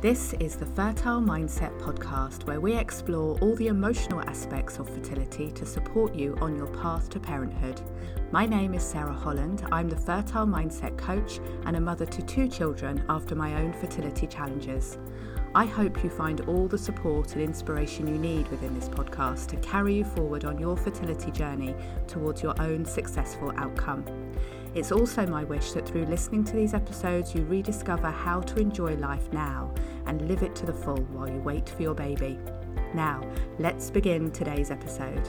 This is the Fertile Mindset podcast, where we explore all the emotional aspects of fertility to support you on your path to parenthood. My name is Sarah Holland. I'm the Fertile Mindset coach and a mother to two children after my own fertility challenges. I hope you find all the support and inspiration you need within this podcast to carry you forward on your fertility journey towards your own successful outcome. It's also my wish that through listening to these episodes, you rediscover how to enjoy life now and live it to the full while you wait for your baby. Now, let's begin today's episode.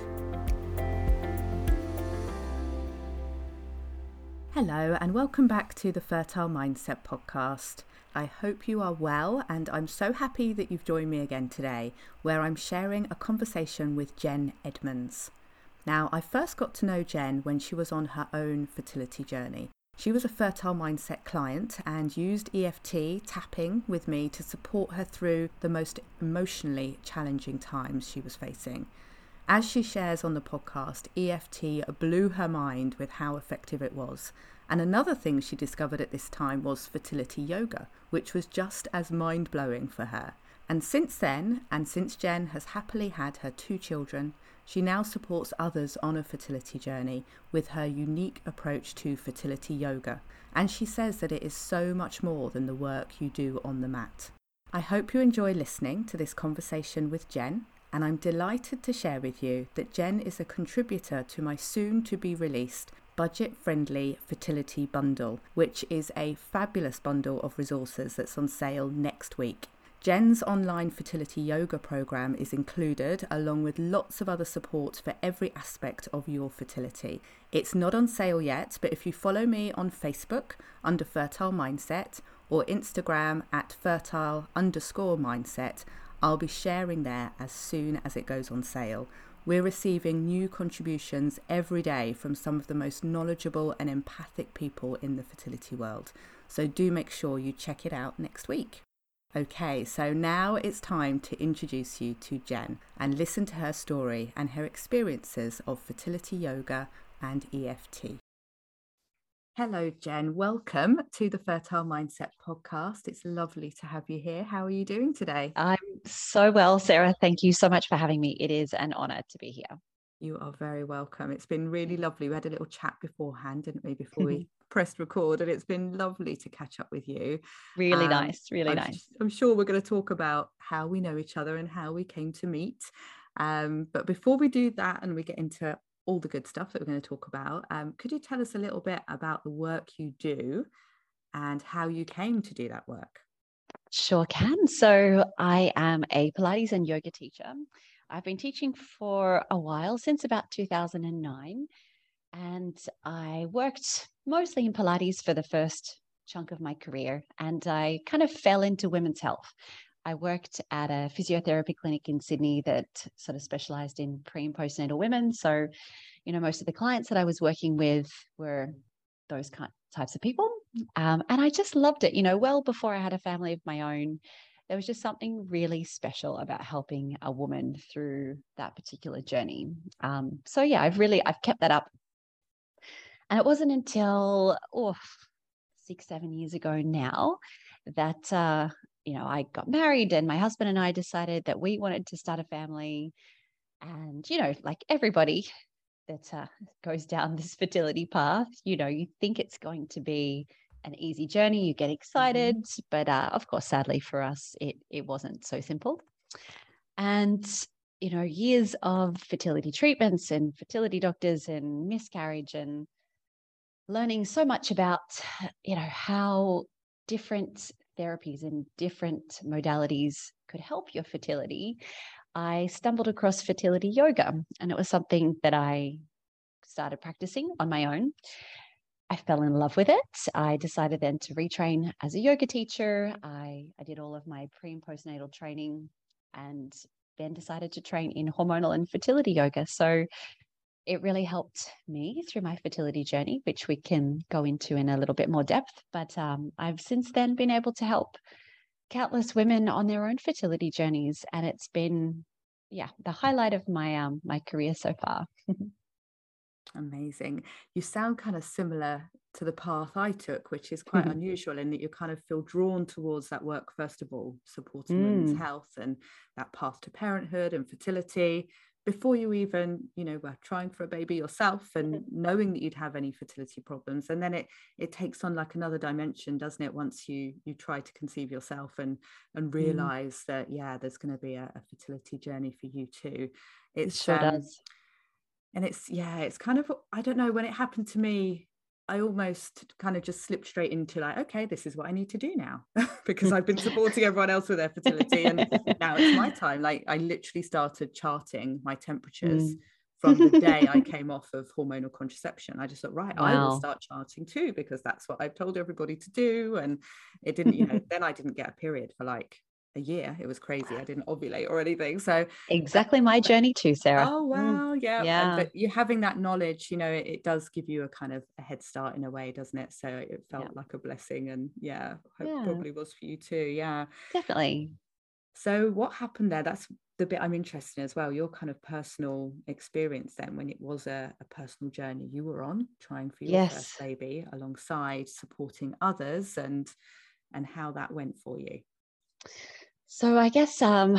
Hello, and welcome back to the Fertile Mindset podcast. I hope you are well, and I'm so happy that you've joined me again today, where I'm sharing a conversation with Jen Edmonds. Now, I first got to know Jen when she was on her own fertility journey. She was a fertile mindset client and used EFT tapping with me to support her through the most emotionally challenging times she was facing. As she shares on the podcast, EFT blew her mind with how effective it was. And another thing she discovered at this time was fertility yoga, which was just as mind blowing for her. And since then, and since Jen has happily had her two children, she now supports others on a fertility journey with her unique approach to fertility yoga, and she says that it is so much more than the work you do on the mat. I hope you enjoy listening to this conversation with Jen, and I'm delighted to share with you that Jen is a contributor to my soon to be released budget friendly fertility bundle, which is a fabulous bundle of resources that's on sale next week. Jen's online fertility yoga program is included, along with lots of other support for every aspect of your fertility. It's not on sale yet, but if you follow me on Facebook under Fertile Mindset or Instagram at fertile underscore mindset, I'll be sharing there as soon as it goes on sale. We're receiving new contributions every day from some of the most knowledgeable and empathic people in the fertility world. So do make sure you check it out next week. Okay, so now it's time to introduce you to Jen and listen to her story and her experiences of fertility yoga and EFT. Hello, Jen. Welcome to the Fertile Mindset podcast. It's lovely to have you here. How are you doing today? I'm so well, Sarah. Thank you so much for having me. It is an honor to be here. You are very welcome. It's been really lovely. We had a little chat beforehand, didn't we, before we pressed record, and it's been lovely to catch up with you. Really um, nice, really I'm, nice. I'm sure we're going to talk about how we know each other and how we came to meet. Um, but before we do that and we get into all the good stuff that we're going to talk about, um, could you tell us a little bit about the work you do and how you came to do that work? Sure can. So, I am a Pilates and yoga teacher. I've been teaching for a while, since about 2009. And I worked mostly in Pilates for the first chunk of my career. And I kind of fell into women's health. I worked at a physiotherapy clinic in Sydney that sort of specialized in pre and postnatal women. So, you know, most of the clients that I was working with were those kind, types of people. Um, and I just loved it. You know, well before I had a family of my own, there was just something really special about helping a woman through that particular journey. Um, so yeah, I've really I've kept that up, and it wasn't until oh six seven years ago now that uh, you know I got married and my husband and I decided that we wanted to start a family, and you know like everybody that uh, goes down this fertility path, you know you think it's going to be an easy journey. You get mm-hmm. excited, mm-hmm. but uh, of course, sadly for us, it it wasn't so simple. And you know, years of fertility treatments and fertility doctors and miscarriage and learning so much about you know how different therapies and different modalities could help your fertility i stumbled across fertility yoga and it was something that i started practicing on my own I fell in love with it. I decided then to retrain as a yoga teacher. I, I did all of my pre and postnatal training and then decided to train in hormonal and fertility yoga. So it really helped me through my fertility journey, which we can go into in a little bit more depth. But um, I've since then been able to help countless women on their own fertility journeys, and it's been, yeah, the highlight of my um, my career so far. Amazing. You sound kind of similar to the path I took, which is quite unusual in that you kind of feel drawn towards that work, first of all, supporting mm. women's health and that path to parenthood and fertility before you even you know were trying for a baby yourself and knowing that you'd have any fertility problems and then it it takes on like another dimension doesn't it once you you try to conceive yourself and and mm. realize mm. that yeah there's going to be a, a, fertility journey for you too it's it sure um, does and it's yeah it's kind of i don't know when it happened to me I almost kind of just slipped straight into like, okay, this is what I need to do now because I've been supporting everyone else with their fertility and now it's my time. Like I literally started charting my temperatures mm. from the day I came off of hormonal contraception. I just thought, right, wow. I will start charting too because that's what I've told everybody to do. And it didn't, you know, then I didn't get a period for like a year. It was crazy. I didn't ovulate or anything. So exactly my journey too, Sarah. Oh mm. wow, yeah. Yeah. And, but you having that knowledge, you know, it, it, does give you a kind of a head start in a way, doesn't it? So it felt yeah. like a blessing, and yeah, yeah, probably was for you too. Yeah, definitely. So what happened there? That's the bit I'm interested in as well. Your kind of personal experience then, when it was a, a personal journey you were on, trying for your yes. first baby, alongside supporting others, and and how that went for you. So I guess um,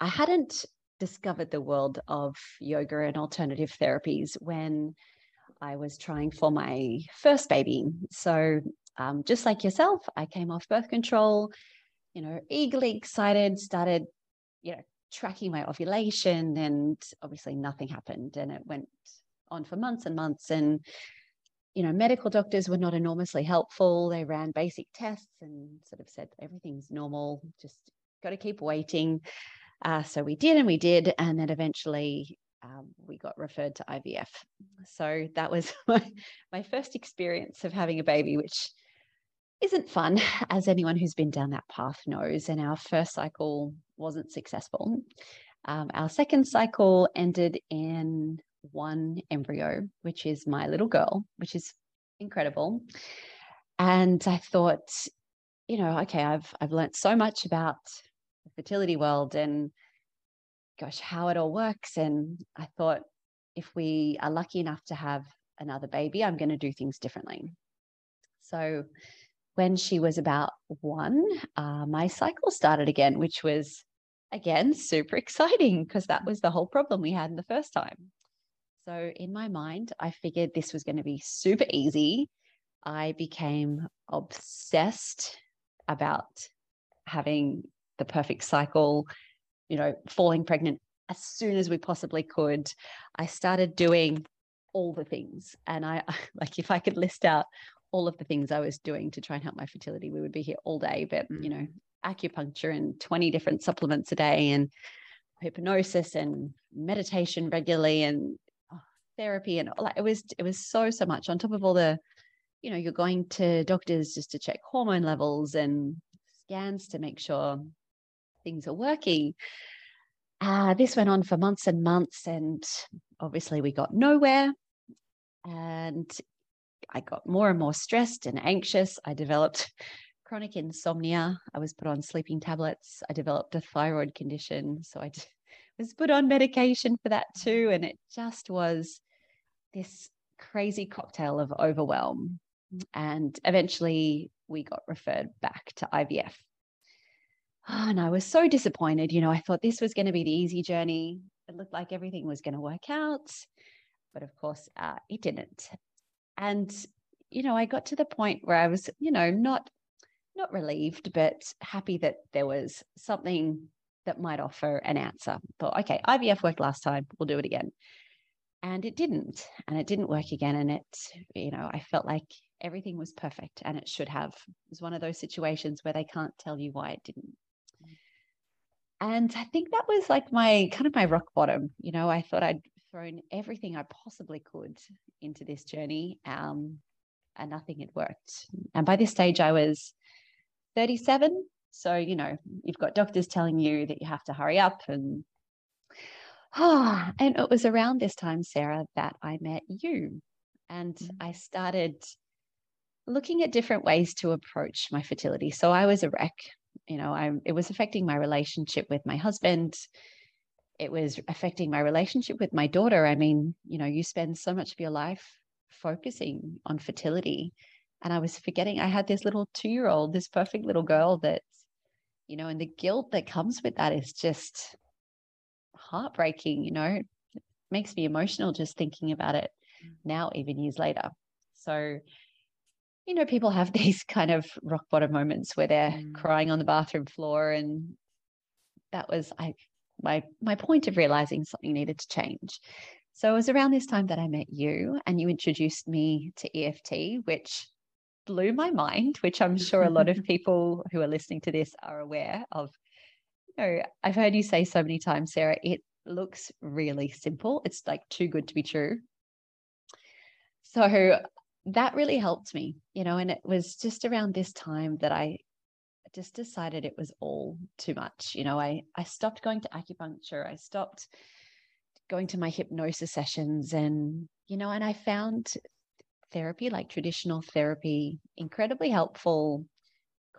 I hadn't discovered the world of yoga and alternative therapies when I was trying for my first baby. So um, just like yourself, I came off birth control, you know, eagerly excited, started, you know, tracking my ovulation, and obviously nothing happened, and it went on for months and months, and you know, medical doctors were not enormously helpful. They ran basic tests and sort of said everything's normal, just got to keep waiting. Uh, so we did and we did. And then eventually um, we got referred to IVF. So that was my, my first experience of having a baby, which isn't fun, as anyone who's been down that path knows. And our first cycle wasn't successful. Um, our second cycle ended in one embryo, which is my little girl, which is incredible. And I thought, you know, okay, I've I've learned so much about the fertility world and gosh, how it all works. And I thought, if we are lucky enough to have another baby, I'm going to do things differently. So when she was about one, uh, my cycle started again, which was again super exciting because that was the whole problem we had in the first time. So in my mind, I figured this was going to be super easy. I became obsessed about having the perfect cycle, you know, falling pregnant as soon as we possibly could. I started doing all the things. And I like if I could list out all of the things I was doing to try and help my fertility, we would be here all day. But mm. you know, acupuncture and 20 different supplements a day and hypnosis and meditation regularly and therapy and like it was it was so so much on top of all the you know you're going to doctors just to check hormone levels and scans to make sure things are working. Uh, this went on for months and months, and obviously we got nowhere. And I got more and more stressed and anxious. I developed chronic insomnia. I was put on sleeping tablets. I developed a thyroid condition. So I was put on medication for that too. And it just was this crazy cocktail of overwhelm. And eventually we got referred back to IVF. Oh, and I was so disappointed. You know, I thought this was going to be the easy journey. It looked like everything was going to work out. But of course, uh, it didn't. And, you know, I got to the point where I was, you know, not not relieved, but happy that there was something that might offer an answer. Thought, okay, IVF worked last time, we'll do it again. And it didn't. And it didn't work again. And it, you know, I felt like everything was perfect and it should have. It was one of those situations where they can't tell you why it didn't. And I think that was like my kind of my rock bottom. You know, I thought I'd thrown everything I possibly could into this journey, um, and nothing had worked. And by this stage, I was 37. So, you know, you've got doctors telling you that you have to hurry up and ah, and it was around this time, Sarah, that I met you. And mm-hmm. I started looking at different ways to approach my fertility. So I was a wreck you know i it was affecting my relationship with my husband it was affecting my relationship with my daughter. I mean, you know, you spend so much of your life focusing on fertility. And I was forgetting I had this little two year old, this perfect little girl that, you know, and the guilt that comes with that is just heartbreaking, you know, it makes me emotional just thinking about it now, even years later. So, you know, people have these kind of rock bottom moments where they're mm. crying on the bathroom floor. And that was, I, my, my point of realizing something needed to change. So it was around this time that I met you and you introduced me to EFT, which blew my mind, which I'm sure a lot of people who are listening to this are aware of. Know, I've heard you say so many times, Sarah, it looks really simple. It's like too good to be true. So that really helped me, you know, and it was just around this time that I just decided it was all too much. You know, I I stopped going to acupuncture. I stopped going to my hypnosis sessions and you know, and I found therapy like traditional therapy incredibly helpful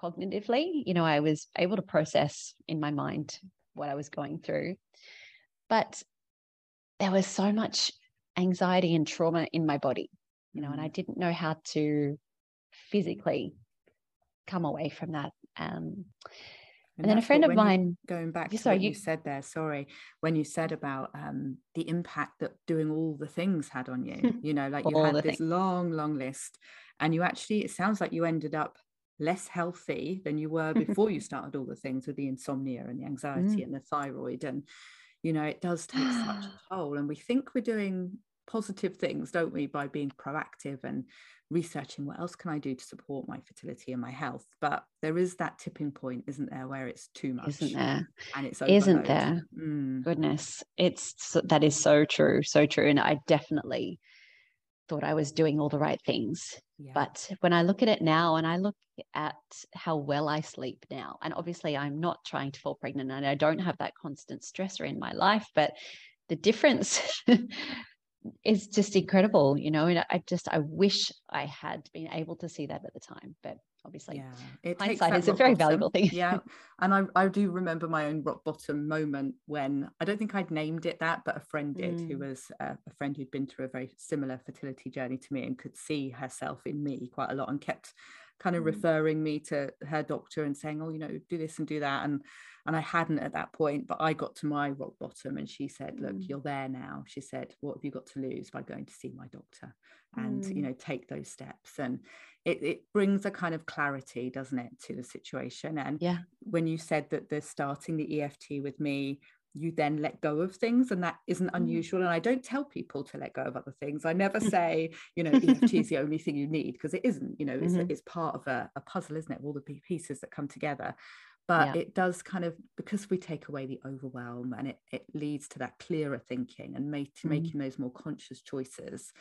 cognitively. You know, I was able to process in my mind what I was going through. But there was so much anxiety and trauma in my body you know, and I mm. didn't know how to physically come away from that. Um, and, and then a friend of mine going back to sorry, what you, you, said there sorry when you said about um, the impact that doing all the things had on you you know like you had this things. long long list and you actually it sounds like you ended up less healthy than you were before you started all the things with the insomnia and the anxiety mm. and the thyroid and you know it does take such a toll and we think we're doing positive things, don't we, by being proactive and researching what else can I do to support my fertility and my health. But there is that tipping point, isn't there, where it's too much, isn't there? And it's overload. isn't there. Mm. Goodness, it's that is so true, so true. And I definitely thought I was doing all the right things. Yeah. But when I look at it now and I look at how well I sleep now, and obviously I'm not trying to fall pregnant and I don't have that constant stressor in my life, but the difference is just incredible, you know. And I just I wish I had been able to see that at the time, but obviously, yeah, it hindsight is a very bottom. valuable thing. yeah, and I I do remember my own rock bottom moment when I don't think I'd named it that, but a friend did, mm. who was uh, a friend who'd been through a very similar fertility journey to me and could see herself in me quite a lot and kept kind of mm. referring me to her doctor and saying, "Oh, you know, do this and do that," and and I hadn't at that point, but I got to my rock bottom and she said, Look, mm. you're there now. She said, What have you got to lose by going to see my doctor? And, mm. you know, take those steps. And it, it brings a kind of clarity, doesn't it, to the situation. And yeah, when you said that they're starting the EFT with me, you then let go of things and that isn't mm. unusual and i don't tell people to let go of other things i never say you know eft is the only thing you need because it isn't you know it's, mm-hmm. it's part of a, a, puzzle isn't it all the pieces that come together but yeah. it does kind of because we take away the overwhelm and it, it leads to that clearer thinking and make, mm. making those more conscious choices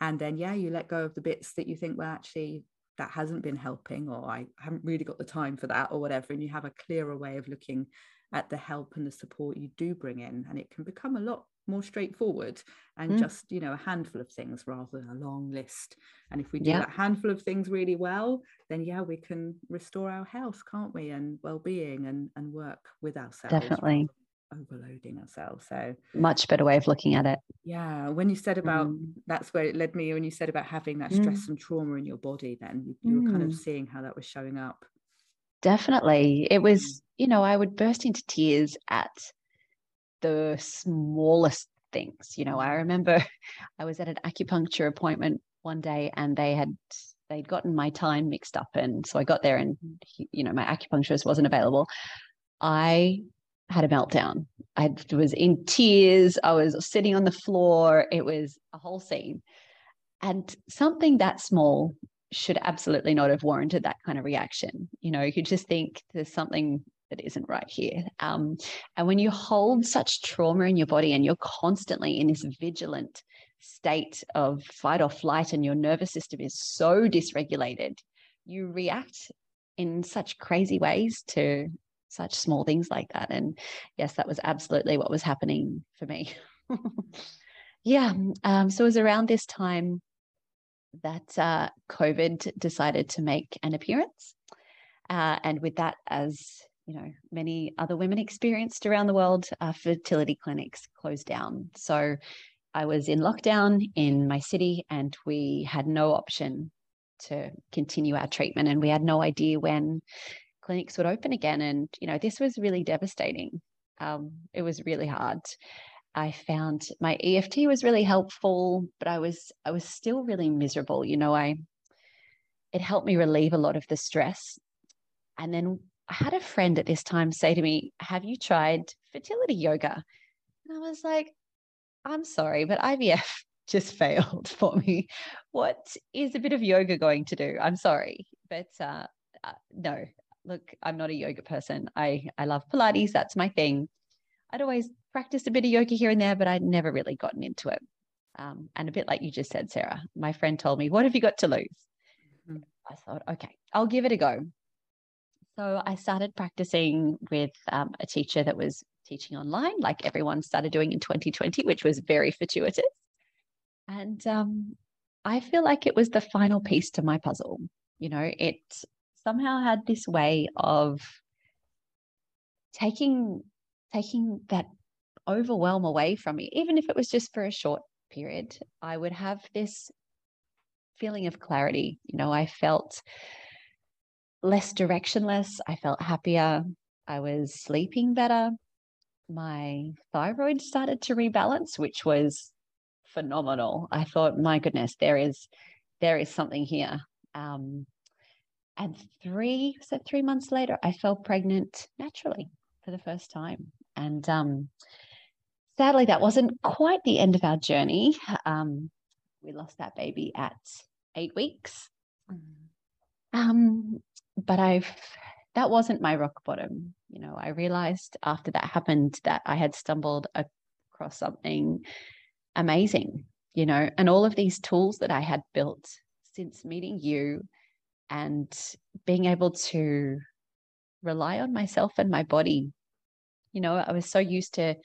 and then yeah you let go of the bits that you think well actually that hasn't been helping or i haven't really got the time for that or whatever and you have a clearer way of looking at the help and the support you do bring in and it can become a lot more straightforward and mm. just you know a handful of things rather than a long list and if we do yeah. that handful of things really well then yeah we can restore our health can't we and well-being and and work with ourselves definitely overloading ourselves so much better way of looking at it yeah when you said about mm. that's where it led me when you said about having that stress mm. and trauma in your body then you, you were kind of mm. seeing how that was showing up definitely it was mm. you know i would burst into tears at the smallest things. You know, I remember I was at an acupuncture appointment one day and they had they'd gotten my time mixed up and so I got there and you know my acupuncturist wasn't available. I had a meltdown. I was in tears. I was sitting on the floor. It was a whole scene. And something that small should absolutely not have warranted that kind of reaction. You know, you just think there's something that isn't right here. Um, and when you hold such trauma in your body and you're constantly in this vigilant state of fight or flight, and your nervous system is so dysregulated, you react in such crazy ways to such small things like that. And yes, that was absolutely what was happening for me. yeah. Um, so it was around this time that uh, COVID decided to make an appearance. Uh, and with that as you know many other women experienced around the world, uh, fertility clinics closed down. So I was in lockdown in my city, and we had no option to continue our treatment, and we had no idea when clinics would open again. And you know, this was really devastating. Um, it was really hard. I found my EFT was really helpful, but I was I was still really miserable. You know, I it helped me relieve a lot of the stress. And then I had a friend at this time say to me, Have you tried fertility yoga? And I was like, I'm sorry, but IVF just failed for me. What is a bit of yoga going to do? I'm sorry, but uh, uh, no. Look, I'm not a yoga person. I I love Pilates. That's my thing. I'd always practiced a bit of yoga here and there, but I'd never really gotten into it. Um, and a bit like you just said, Sarah, my friend told me, What have you got to lose? Mm-hmm. I thought, okay, I'll give it a go. So I started practicing with um, a teacher that was teaching online, like everyone started doing in 2020, which was very fortuitous. And um, I feel like it was the final piece to my puzzle. You know, it somehow had this way of taking taking that overwhelm away from me, even if it was just for a short period. I would have this feeling of clarity. You know, I felt less directionless. I felt happier. I was sleeping better. My thyroid started to rebalance, which was phenomenal. I thought, my goodness, there is there is something here. Um, and three so three months later, I fell pregnant naturally for the first time. And um, sadly, that wasn't quite the end of our journey. Um, we lost that baby at eight weeks. Mm-hmm. Um, but I've that wasn't my rock bottom. You know, I realized after that happened that I had stumbled across something amazing, you know, and all of these tools that I had built since meeting you and being able to rely on myself and my body. You know, I was so used to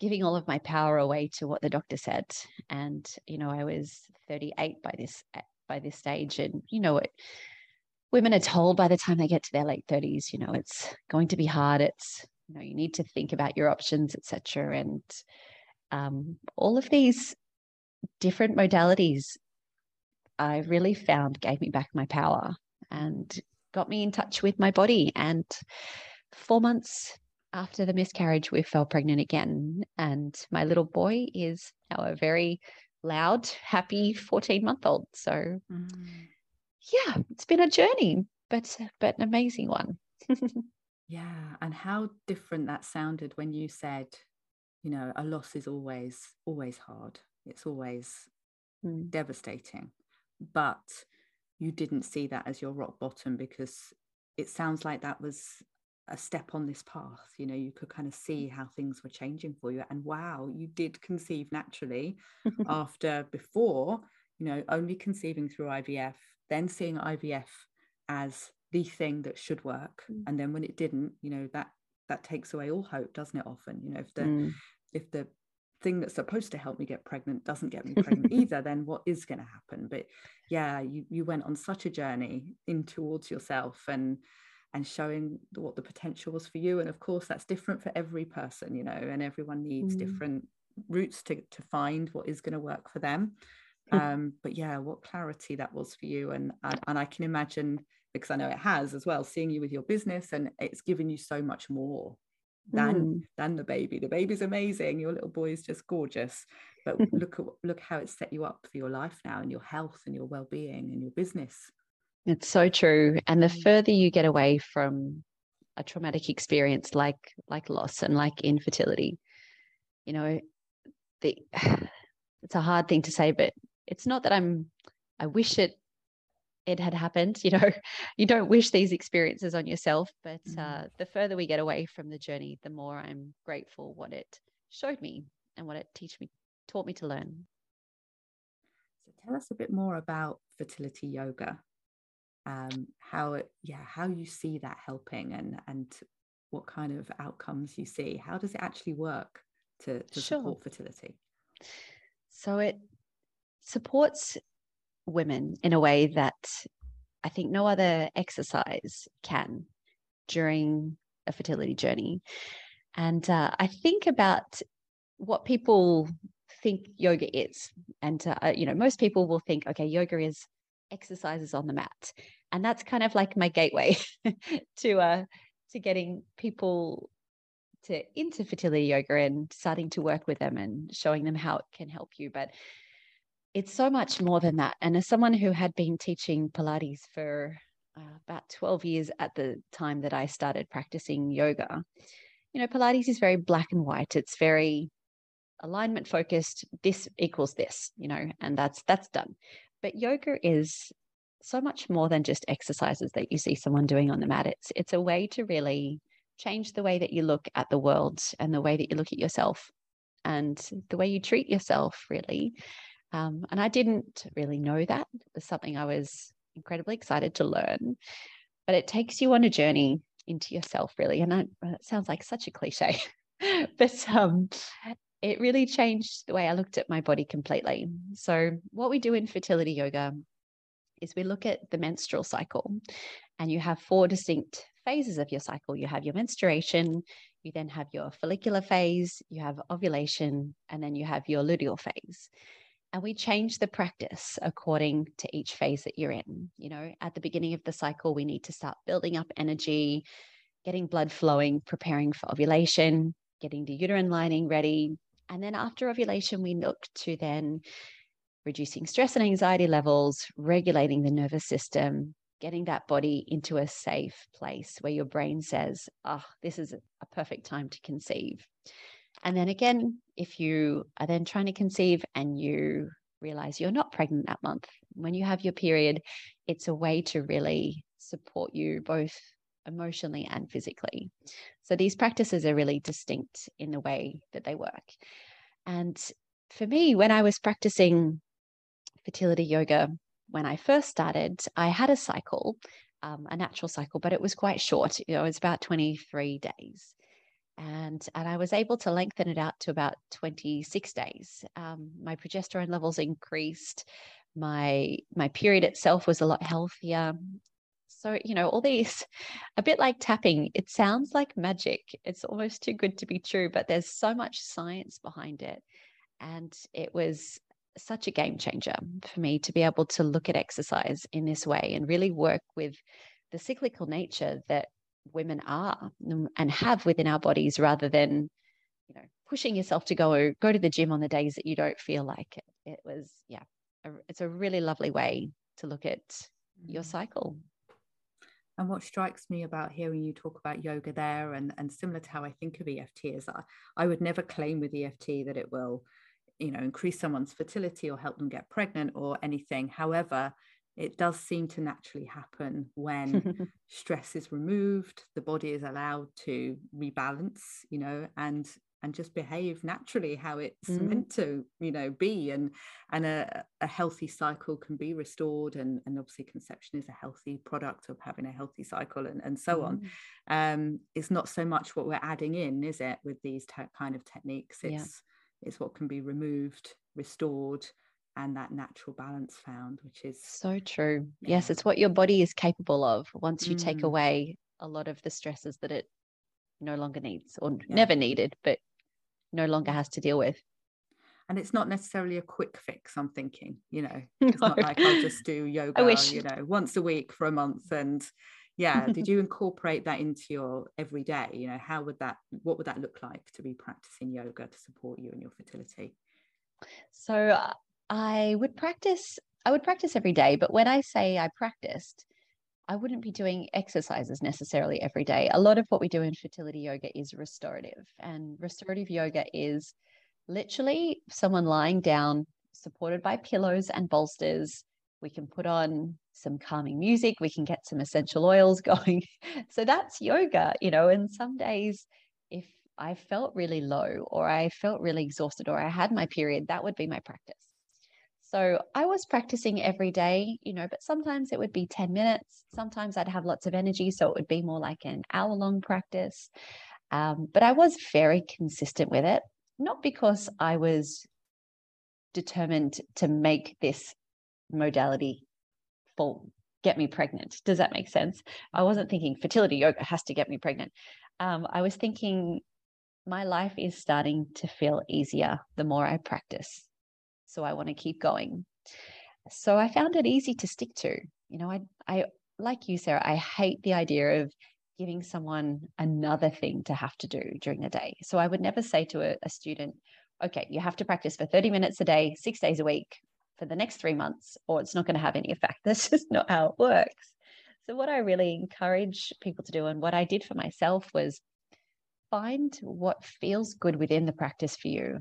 giving all of my power away to what the doctor said. And, you know, I was 38 by this by this stage. And you know what women are told by the time they get to their late 30s, you know, it's going to be hard. It's, you know, you need to think about your options, etc. And um, all of these different modalities I really found gave me back my power and got me in touch with my body. And four months after the miscarriage, we fell pregnant again. And my little boy is now a very loud, happy 14 month old. So, mm. yeah, it's been a journey, but but an amazing one. yeah, and how different that sounded when you said, you know, a loss is always always hard. It's always mm. devastating, but you didn't see that as your rock bottom because it sounds like that was a step on this path you know you could kind of see how things were changing for you and wow you did conceive naturally after before you know only conceiving through IVF then seeing IVF as the thing that should work mm. and then when it didn't you know that that takes away all hope doesn't it often you know if the mm. if the thing that's supposed to help me get pregnant doesn't get me pregnant either then what is going to happen? But yeah you you went on such a journey in towards yourself and and showing what the potential was for you. And of course that's different for every person you know and everyone needs mm. different routes to, to find what is going to work for them. Mm. um, but yeah what clarity that was for you. And, and and i can imagine because i know it has as well seeing you with your business and it's given you so much more than mm. than the baby the baby's amazing your little boy is just gorgeous but look at look how it's set you up for your life now and your health and your well-being and your business it's so true. And the mm. further you get away from a traumatic experience like like loss and like infertility, you know, the it's a hard thing to say, but it's not that I'm I wish it it had happened. You know, you don't wish these experiences on yourself, but mm-hmm. uh, the further we get away from the journey, the more I'm grateful what it showed me and what it teach me taught me to learn. So tell us a bit more about fertility yoga um, how it, yeah how you see that helping and and what kind of outcomes you see how does it actually work to, to sure. support fertility so it supports women in a way that i think no other exercise can during a fertility journey. And uh, I think about what people think yoga is. And, uh, you know, most people will think, okay, yoga is exercises on the mat. And that's kind of like my gateway to, uh, to getting people to into fertility yoga and starting to work with them and showing them how it can help you. But it's so much more than that. And as someone who had been teaching Pilates for uh, about 12 years at the time that I started practicing yoga, you know, Pilates is very black and white. It's very alignment focused. This equals this, you know, and that's that's done. But yoga is so much more than just exercises that you see someone doing on the mat. It's it's a way to really change the way that you look at the world and the way that you look at yourself and the way you treat yourself, really. Um, and I didn't really know that. It was something I was incredibly excited to learn. But it takes you on a journey into yourself, really. And it sounds like such a cliche, but um, it really changed the way I looked at my body completely. So, what we do in fertility yoga is we look at the menstrual cycle, and you have four distinct phases of your cycle. You have your menstruation, you then have your follicular phase, you have ovulation, and then you have your luteal phase. And we change the practice according to each phase that you're in. You know, at the beginning of the cycle, we need to start building up energy, getting blood flowing, preparing for ovulation, getting the uterine lining ready. And then after ovulation, we look to then reducing stress and anxiety levels, regulating the nervous system, getting that body into a safe place where your brain says, oh, this is a perfect time to conceive. And then again, if you are then trying to conceive and you realize you're not pregnant that month, when you have your period, it's a way to really support you both emotionally and physically. So these practices are really distinct in the way that they work. And for me, when I was practicing fertility yoga when I first started, I had a cycle, um, a natural cycle, but it was quite short. You know, it was about 23 days. And, and I was able to lengthen it out to about 26 days. Um, my progesterone levels increased. My my period itself was a lot healthier. So, you know, all these, a bit like tapping, it sounds like magic. It's almost too good to be true, but there's so much science behind it. And it was such a game changer for me to be able to look at exercise in this way and really work with the cyclical nature that women are and have within our bodies rather than you know pushing yourself to go go to the gym on the days that you don't feel like it. It was yeah a, it's a really lovely way to look at your mm. cycle. And what strikes me about hearing you talk about yoga there and, and similar to how I think of EFT is that I would never claim with EFT that it will you know increase someone's fertility or help them get pregnant or anything. However it does seem to naturally happen when stress is removed the body is allowed to rebalance you know and and just behave naturally how it's mm. meant to you know be and and a, a healthy cycle can be restored and and obviously conception is a healthy product of having a healthy cycle and, and so mm. on um it's not so much what we're adding in is it with these te- kind of techniques it's yeah is what can be removed, restored, and that natural balance found, which is so true. Yeah. Yes, it's what your body is capable of once you mm. take away a lot of the stresses that it no longer needs or yeah. never needed, but no longer has to deal with. And it's not necessarily a quick fix, I'm thinking, you know, it's no. not like I'll just do yoga, you know, once a week for a month and yeah did you incorporate that into your everyday you know how would that what would that look like to be practicing yoga to support you in your fertility so uh, i would practice i would practice every day but when i say i practiced I wouldn't be doing exercises necessarily every day. A lot of what we do in fertility yoga is restorative, and restorative yoga is literally someone lying down, supported by pillows and bolsters. We can put on some calming music, we can get some essential oils going. so that's yoga, you know, and some days if I felt really low or I felt really exhausted or I had my period, that would be my practice. So I was practicing every day, you know, but sometimes it would be 10 minutes. Sometimes I'd have lots of energy. So it would be more like an hour long practice. Um, but I was very consistent with it, not because I was determined to make this modality for get me pregnant. Does that make sense? I wasn't thinking fertility yoga has to get me pregnant. Um, I was thinking my life is starting to feel easier the more I practice. So I want to keep going. So I found it easy to stick to. You know, I, I like you, Sarah, I hate the idea of giving someone another thing to have to do during the day. So I would never say to a, a student, okay, you have to practice for 30 minutes a day, six days a week for the next three months, or it's not going to have any effect. That's just not how it works. So, what I really encourage people to do, and what I did for myself, was find what feels good within the practice for you.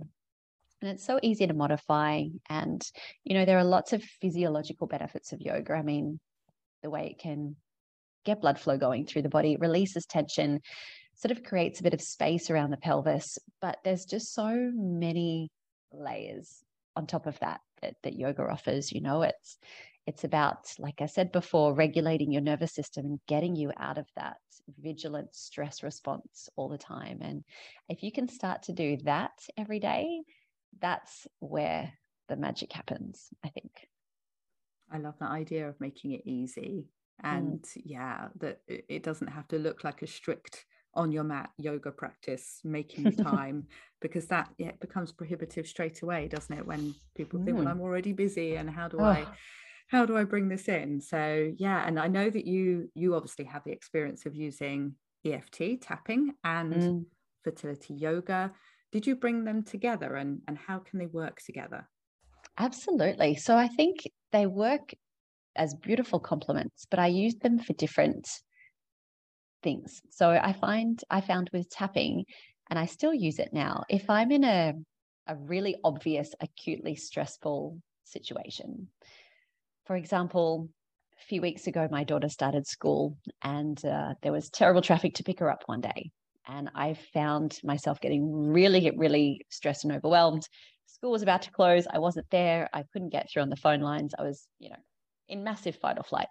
And it's so easy to modify. And, you know, there are lots of physiological benefits of yoga. I mean, the way it can get blood flow going through the body, releases tension, sort of creates a bit of space around the pelvis. But there's just so many layers on top of that that, that yoga offers. You know, it's it's about, like I said before, regulating your nervous system and getting you out of that vigilant stress response all the time. And if you can start to do that every day, that's where the magic happens, I think. I love that idea of making it easy. And mm. yeah, that it doesn't have to look like a strict on your mat yoga practice making time because that yeah, it becomes prohibitive straight away doesn't it when people mm. think well mm. i'm already busy and how do oh. i how do i bring this in so yeah and i know that you you obviously have the experience of using eft tapping and mm. fertility yoga did you bring them together and and how can they work together absolutely so i think they work as beautiful complements but i use them for different things. So I find I found with tapping, and I still use it now, if I'm in a, a really obvious, acutely stressful situation. For example, a few weeks ago, my daughter started school and uh, there was terrible traffic to pick her up one day. And I found myself getting really, really stressed and overwhelmed. School was about to close. I wasn't there. I couldn't get through on the phone lines. I was, you know, in massive fight or flight.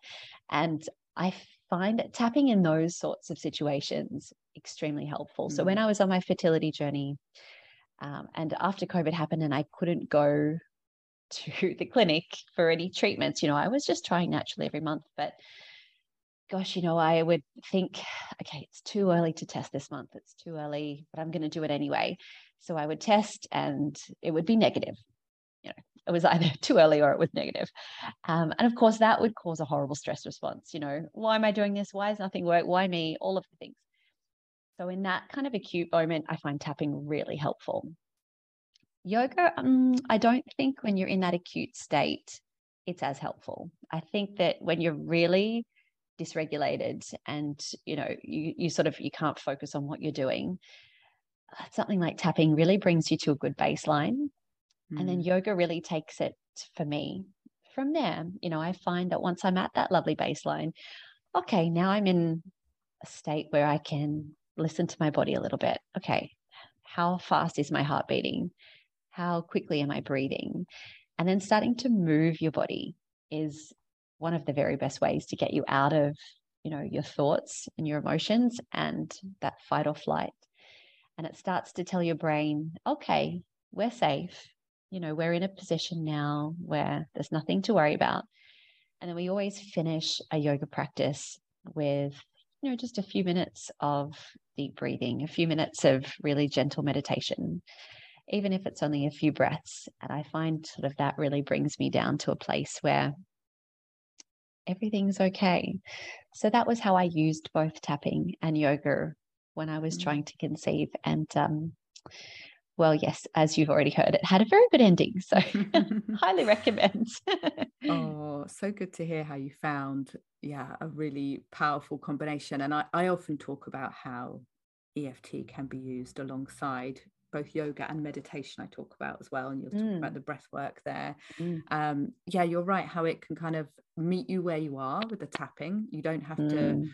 And I find tapping in those sorts of situations extremely helpful. Mm. So when mm. I was on my fertility journey, um, and after COVID happened and I couldn't go to the clinic for any treatments, you know, I was just trying naturally every month. But gosh, you know, I would think, okay, it's too early to test this month. It's too early, but I'm going to do it anyway. So I would test and it would be negative. You know, it was either too early or it was negative. Um, and of course, that would cause a horrible stress response. You know, why am I doing this? Why is nothing work? Why me? All of the things. So, in that kind of acute moment, I find tapping really helpful. Yoga, um, I don't think when you're in that acute state, it's as helpful. I think that when you're really dysregulated and you know you you sort of you can't focus on what you're doing something like tapping really brings you to a good baseline and then mm. yoga really takes it for me from there. You know, I find that once I'm at that lovely baseline, okay, now I'm in a state where I can listen to my body a little bit. Okay, how fast is my heart beating? How quickly am I breathing? And then starting to move your body is one of the very best ways to get you out of, you know, your thoughts and your emotions and mm. that fight or flight. And it starts to tell your brain, okay, we're safe you know, we're in a position now where there's nothing to worry about. And then we always finish a yoga practice with, you know, just a few minutes of deep breathing, a few minutes of really gentle meditation, even if it's only a few breaths. And I find sort of that really brings me down to a place where everything's okay. So that was how I used both tapping and yoga when I was mm-hmm. trying to conceive. And um, well, yes, as you've already heard, it had a very good ending. So highly recommend. oh, so good to hear how you found, yeah, a really powerful combination. And I, I often talk about how EFT can be used alongside both yoga and meditation I talk about as well. And you'll talk mm. about the breath work there. Mm. Um, yeah, you're right, how it can kind of meet you where you are with the tapping. You don't have mm. to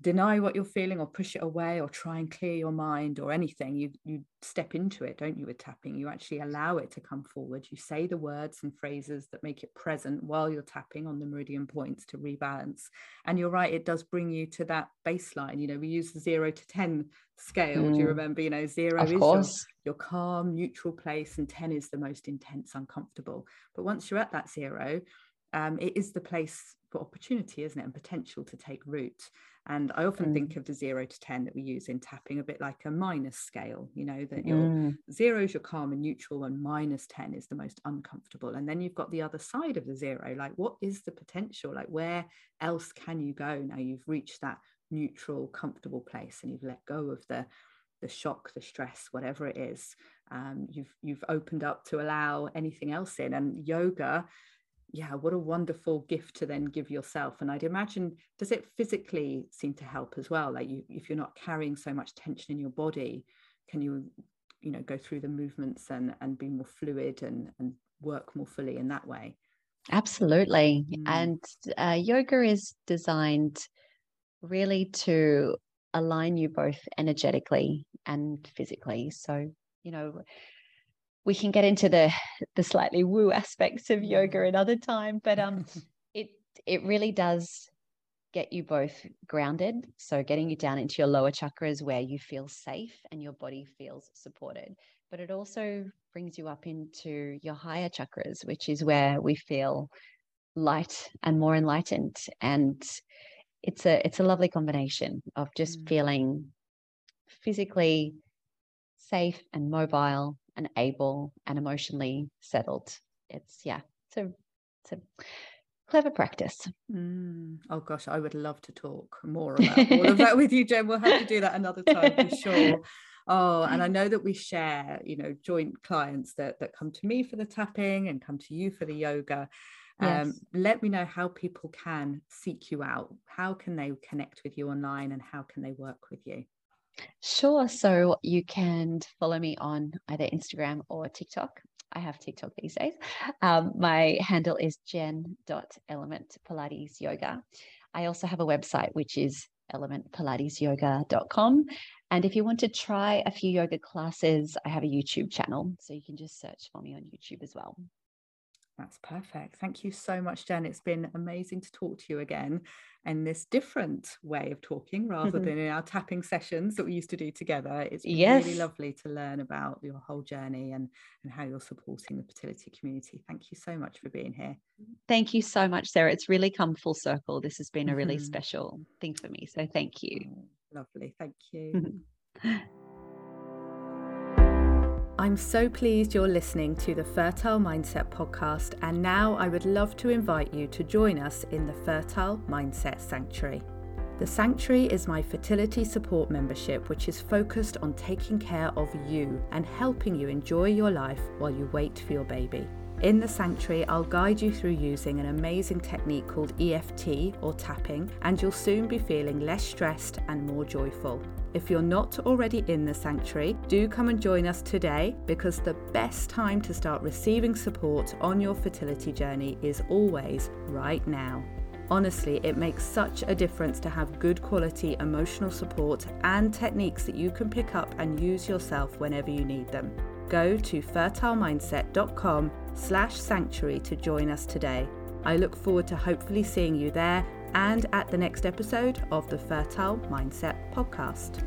deny what you're feeling or push it away or try and clear your mind or anything you you step into it don't you with tapping you actually allow it to come forward you say the words and phrases that make it present while you're tapping on the meridian points to rebalance and you're right it does bring you to that baseline you know we use the 0 to 10 scale mm. do you mm. remember you know 0 of is your, your calm neutral place and 10 is the most intense uncomfortable but once you're at that 0 um, it is the place for opportunity, isn't it, and potential to take root. And I often mm. think of the zero to 10 that we use in tapping a bit like a minus scale, you know, that your mm. zero is your calm and neutral, and minus 10 is the most uncomfortable. And then you've got the other side of the zero, like what is the potential? Like where else can you go now you've reached that neutral, comfortable place and you've let go of the the shock, the stress, whatever it is. Um, you've you've opened up to allow anything else in. And yoga yeah what a wonderful gift to then give yourself. And i'd imagine does it physically seem to help as well? Like you if you're not carrying so much tension in your body can you you know go through the movements and and be more fluid and and work more fully in that way? Absolutely. Mm. and uh, yoga is designed really to align you both energetically and physically. So you know we can get into the the slightly woo aspects of yoga another time but um it it really does get you both grounded. So getting you down into your lower chakras where you feel safe and your body feels supported. But it also brings you up into your higher chakras which is where we feel light and more enlightened. And it's a it's a lovely combination of just mm. feeling physically safe and mobile and able and emotionally settled. It's yeah, it's a it's a clever practice. Mm. Oh gosh, I would love to talk more about all of that with you, Jen. We'll have to do that another time for sure. Oh, and I know that we share, you know, joint clients that that come to me for the tapping and come to you for the yoga. Um, let me know how people can seek you out. How can they connect with you online and how can they work with you? Sure. So you can follow me on either Instagram or TikTok. I have TikTok these days. Um, my handle is jen.element Pilates Yoga. I also have a website, which is elementpilatesyoga.com. And if you want to try a few yoga classes, I have a YouTube channel. So you can just search for me on YouTube as well. That's perfect. Thank you so much, Jen. It's been amazing to talk to you again in this different way of talking rather mm-hmm. than in our tapping sessions that we used to do together. It's yes. really lovely to learn about your whole journey and, and how you're supporting the fertility community. Thank you so much for being here. Thank you so much, Sarah. It's really come full circle. This has been a really mm-hmm. special thing for me. So thank you. Oh, lovely. Thank you. I'm so pleased you're listening to the Fertile Mindset podcast, and now I would love to invite you to join us in the Fertile Mindset Sanctuary. The Sanctuary is my fertility support membership, which is focused on taking care of you and helping you enjoy your life while you wait for your baby. In the sanctuary, I'll guide you through using an amazing technique called EFT or tapping, and you'll soon be feeling less stressed and more joyful. If you're not already in the sanctuary, do come and join us today because the best time to start receiving support on your fertility journey is always right now. Honestly, it makes such a difference to have good quality emotional support and techniques that you can pick up and use yourself whenever you need them go to fertilemindset.com slash sanctuary to join us today. I look forward to hopefully seeing you there and at the next episode of the Fertile Mindset podcast.